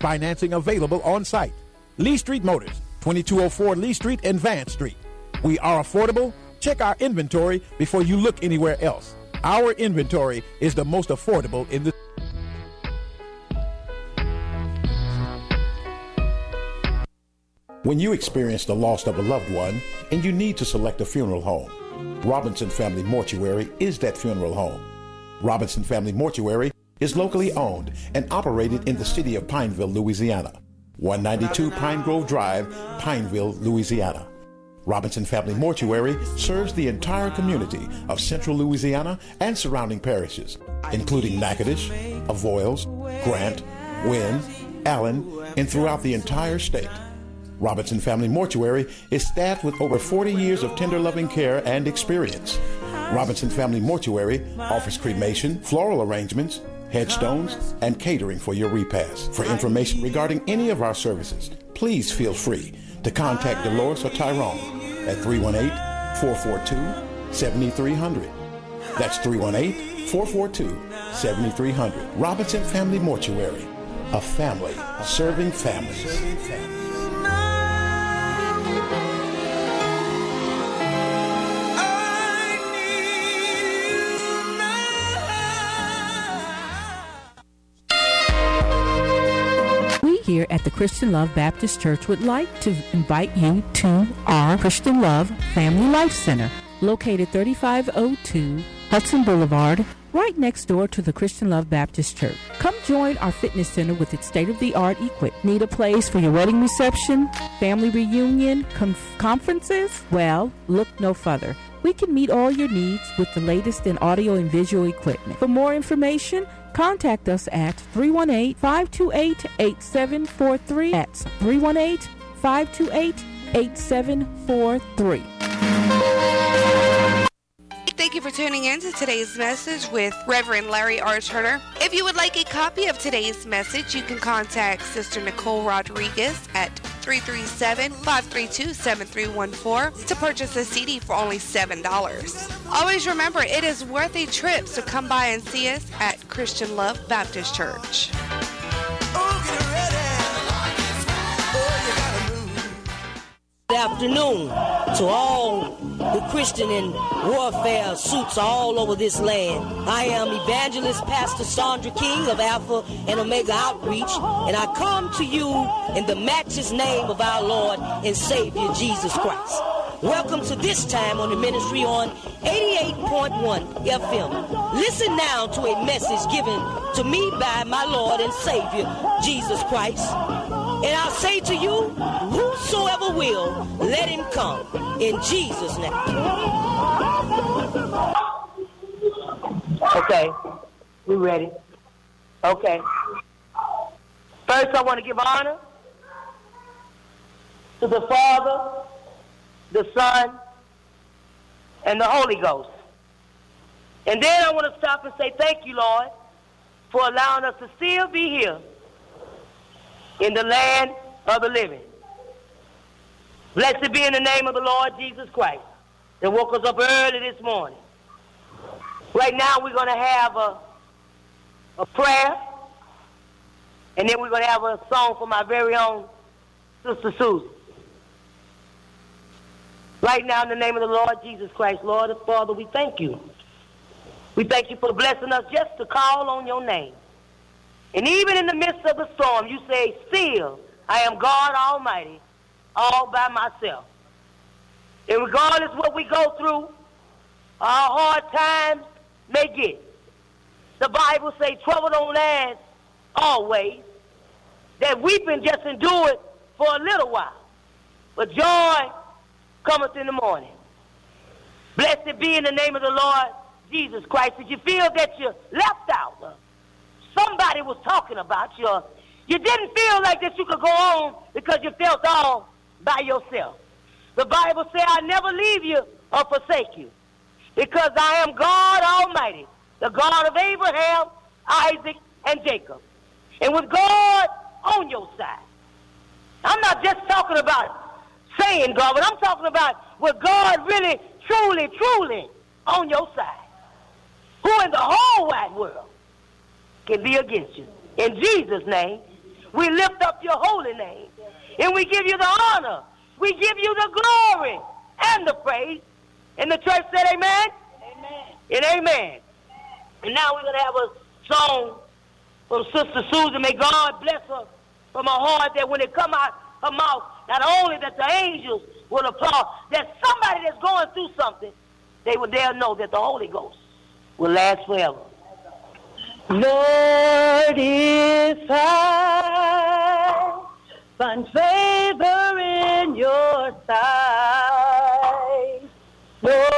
Financing available on site. Lee Street Motors, 2204 Lee Street and Vance Street. We are affordable. Check our inventory before you look anywhere else. Our inventory is the most affordable in the When you experience the loss of a loved one and you need to select a funeral home, Robinson Family Mortuary is that funeral home. Robinson Family Mortuary is locally owned and operated in the city of Pineville, Louisiana. 192 Pine Grove Drive, Pineville, Louisiana. Robinson Family Mortuary serves the entire community of central Louisiana and surrounding parishes, including Natchitoches, Avoyelles, Grant, Winn, Allen, and throughout the entire state. Robinson Family Mortuary is staffed with over 40 years of tender loving care and experience. Robinson Family Mortuary offers cremation, floral arrangements, headstones, and catering for your repast. For information regarding any of our services, please feel free to contact Dolores or Tyrone at 318 442 7300. That's 318 442 7300. Robinson Family Mortuary, a family serving families. Here at the Christian Love Baptist Church would like to invite you to our Christian Love Family Life Center, located 3502 Hudson Boulevard, right next door to the Christian Love Baptist Church. Come join our fitness center with its state-of-the-art equipment. Need a place for your wedding reception, family reunion, conf- conferences? Well, look no further. We can meet all your needs with the latest in audio and visual equipment. For more information, contact us at 318-528-8743. That's 318-528-8743. Thank you for tuning in to today's message with Reverend Larry R. Turner. If you would like a copy of today's message, you can contact Sister Nicole Rodriguez at 337-532-7314 to purchase a CD for only $7. Always remember, it is worth a trip, so come by and see us at Christian Love Baptist Church. Afternoon to all the Christian and warfare suits all over this land. I am Evangelist Pastor Sandra King of Alpha and Omega Outreach, and I come to you in the matchless name of our Lord and Savior Jesus Christ. Welcome to this time on the ministry on 88.1 FM. Listen now to a message given to me by my Lord and Savior Jesus Christ. And I'll say to you, whosoever will, let him come. In Jesus' name. Okay. We ready? Okay. First, I want to give honor to the Father, the Son, and the Holy Ghost. And then I want to stop and say thank you, Lord, for allowing us to still be here in the land of the living. Blessed be in the name of the Lord Jesus Christ that woke us up early this morning. Right now we're going to have a, a prayer, and then we're going to have a song from my very own Sister Susan. Right now, in the name of the Lord Jesus Christ, Lord and Father, we thank you. We thank you for blessing us just to call on your name. And even in the midst of the storm, you say, Still, I am God Almighty, all by myself. And regardless what we go through, our hard times may get. The Bible say trouble don't last always. That weeping just endure it for a little while. But joy cometh in the morning. Blessed be in the name of the Lord Jesus Christ. Did you feel that you left out? Somebody was talking about you. You didn't feel like that you could go on because you felt all by yourself. The Bible says, I never leave you or forsake you because I am God Almighty, the God of Abraham, Isaac, and Jacob. And with God on your side, I'm not just talking about saying God, but I'm talking about with God really, truly, truly on your side. Who in the whole wide world can be against you? In Jesus' name, We lift up your holy name. And we give you the honor. We give you the glory and the praise. And the church said amen? Amen. And amen. And now we're going to have a song from Sister Susan. May God bless her from her heart that when it come out her mouth, not only that the angels will applaud, that somebody that's going through something, they will dare know that the Holy Ghost will last forever. Lord, if I find favor in your sight, Lord,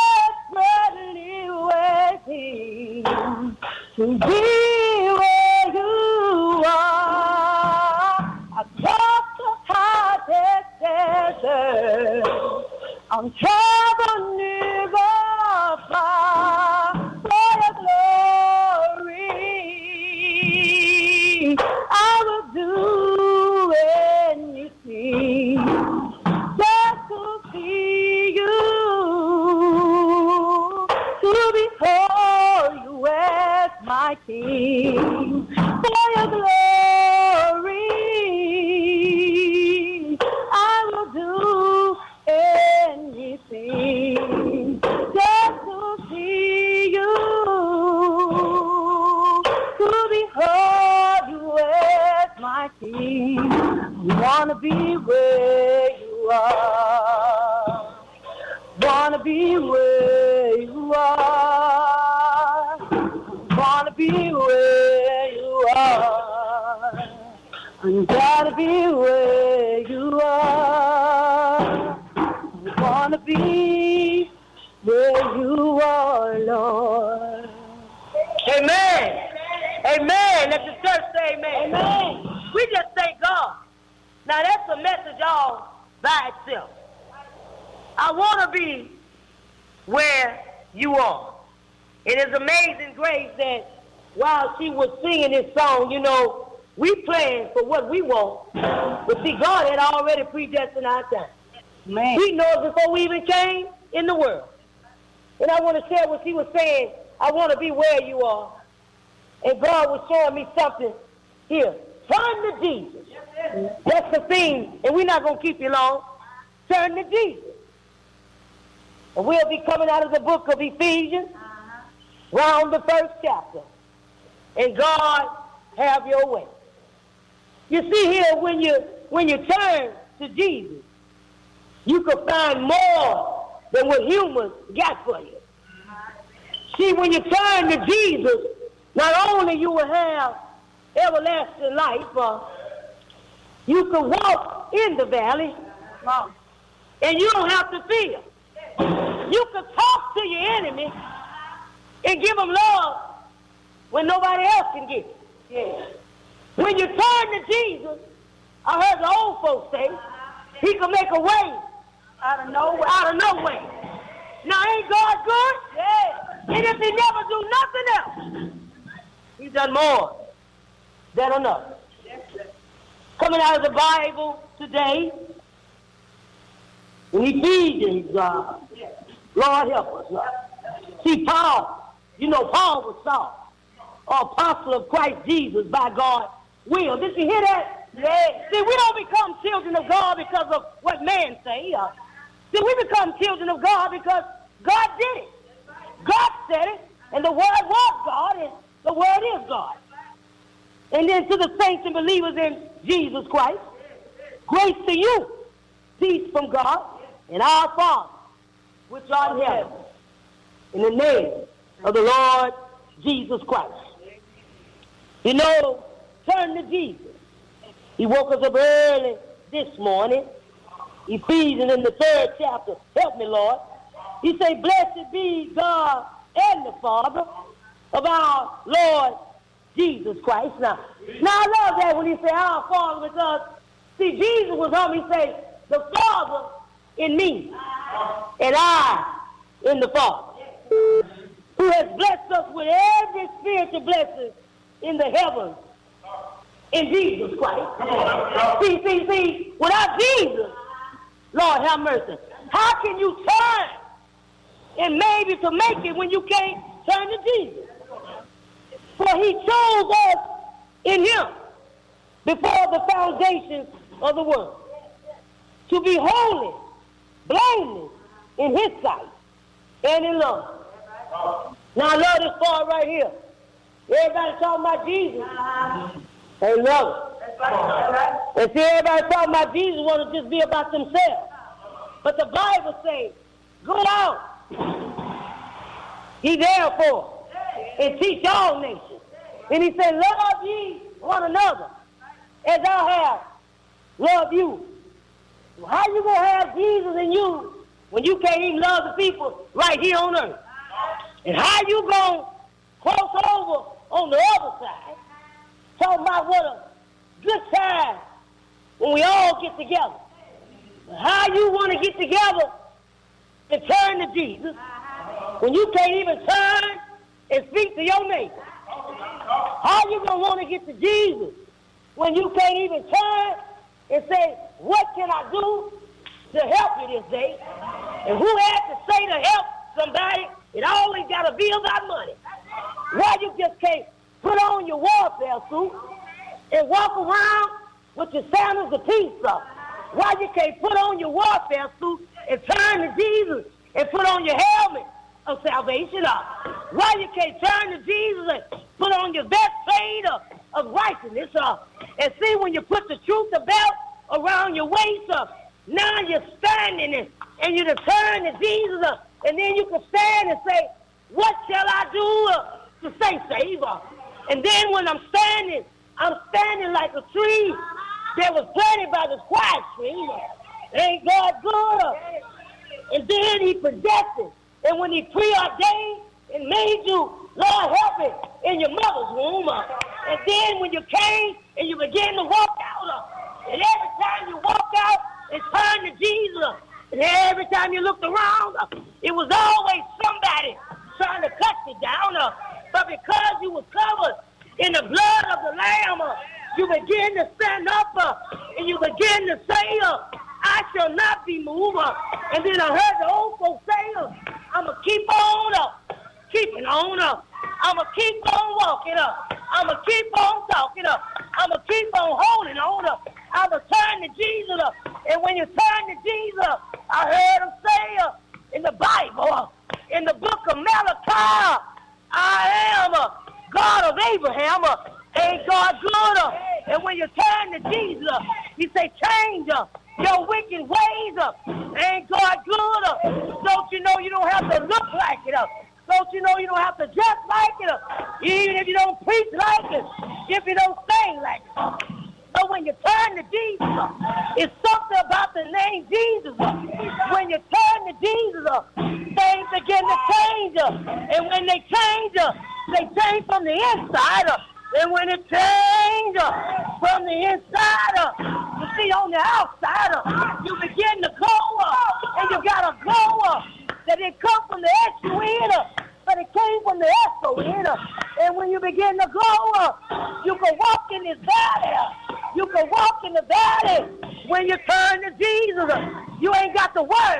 to are. Wanna be where you are. Wanna be where you are. I gotta be where you are. I wanna be where you are, Lord. Amen. Amen. Let the church say amen. Amen. We just thank God. Now that's a message all by itself. I want to be where you are. It is amazing grace that while she was singing this song, you know, we planned for what we want. But see, God had already predestined our time. Man. He knows before we even came in the world. And I want to share what she was saying. I want to be where you are. And God was showing me something here. Turn to Jesus. That's the thing. And we're not going to keep you long. Turn to Jesus. And we'll be coming out of the book of Ephesians, uh-huh. round the first chapter. And God, have your way. You see here, when you when you turn to Jesus, you can find more than what humans got for you. Uh-huh. See, when you turn to Jesus, not only you will have everlasting life, uh, you can walk in the valley, and you don't have to fear. You can talk to your enemy and give them love when nobody else can give it. Yeah. When you turn to Jesus, I heard the old folks say, he can make a way Out of nowhere. out of no way. Now, ain't God good? Yeah. And if he never do nothing else, he's done more than enough. Coming out of the Bible today, in Ephesians, uh, Lord help us. See, Paul, you know, Paul was Saul, apostle of Christ Jesus by God will. Did you hear that? Yeah. See, we don't become children of God because of what man say. Uh, see, we become children of God because God did it. God said it, and the Word was God, and the Word is God. And then to the saints and believers in Jesus Christ, grace to you, peace from God and our Father, which art in heaven, in the name of the Lord Jesus Christ. You know, turn to Jesus. He woke us up early this morning. Ephesians in the third chapter. Help me, Lord. He said, Blessed be God and the Father of our Lord Jesus Christ. Now, now I love that when he said our Father because, see, Jesus was home. He said, the Father in me and I in the Father, who has blessed us with every spiritual blessing in the heavens in Jesus Christ. See, see, see, without Jesus, Lord have mercy, how can you turn and maybe to make it when you can't turn to Jesus? For he chose us in him before the foundations of the world to be holy, blameless in his sight and in love. Now love this part right here. Everybody talking about Jesus. They love it. And see, everybody talking about Jesus want to just be about themselves. But the Bible says, go out, ye therefore, and teach all nations. And he said, love ye one another as I have loved you. How you going to have Jesus in you when you can't even love the people right here on earth? And how you going to cross over on the other side talking about what a good time when we all get together. How you want to get together and turn to Jesus when you can't even turn and speak to your neighbor? How you to want to get to Jesus when you can't even turn and say, what can I do to help you this day? And who has to say to help somebody? It always got to be about money. Why you just can't put on your warfare suit and walk around with your sandals of peace up? Why you can't put on your warfare suit and turn to Jesus and put on your helmet of salvation up? Why you can't turn to Jesus and put on your best shade of, of righteousness up? And see when you put the truth belt around your waist up, now you're standing and, and you turn to Jesus up, and then you can stand and say, what shall I do uh, to stay saved? And then when I'm standing, I'm standing like a tree that was planted by the quiet stream. Ain't God good? And then he predestined. And when he preordained and made you, Lord help it, in your mother's womb. And then when you came and you began to walk out, and every time you walk out and turn to Jesus, and every time you looked around, it was always somebody trying to cut you down. But because you were covered in the blood of the Lamb, you begin to stand up uh, and you begin to say, uh, I shall not be moved. Uh, and then I heard the old folks say, uh, I'm going to keep on uh, keeping on. Uh, I'm going to keep on walking up. I'm going to keep on talking up. I'm going to keep on holding on up. I'm going to turn to Jesus up. And when you turn to Jesus, I heard him say uh, in the Bible, in the book of Malachi, I am a God of Abraham. Uh, ain't God good? Uh, and when you turn to Jesus, he say, change uh, your wicked ways. up. ain't God good? Uh, don't you know you don't have to look like it? Uh, don't you know you don't have to dress like it? Uh, even if you don't preach like it, if you don't sing like it. But when you turn to Jesus, it's something about the name Jesus. When you turn to Jesus, things begin to change. And when they change, they change from the inside. And when it changes from the inside, see on the outside, you begin to glow up. And you got a glow up that it come from the uh, but it came from the. Uh, and when you begin to glow up, you can walk in this valley. You can walk in the valley when you turn to Jesus. You ain't got to worry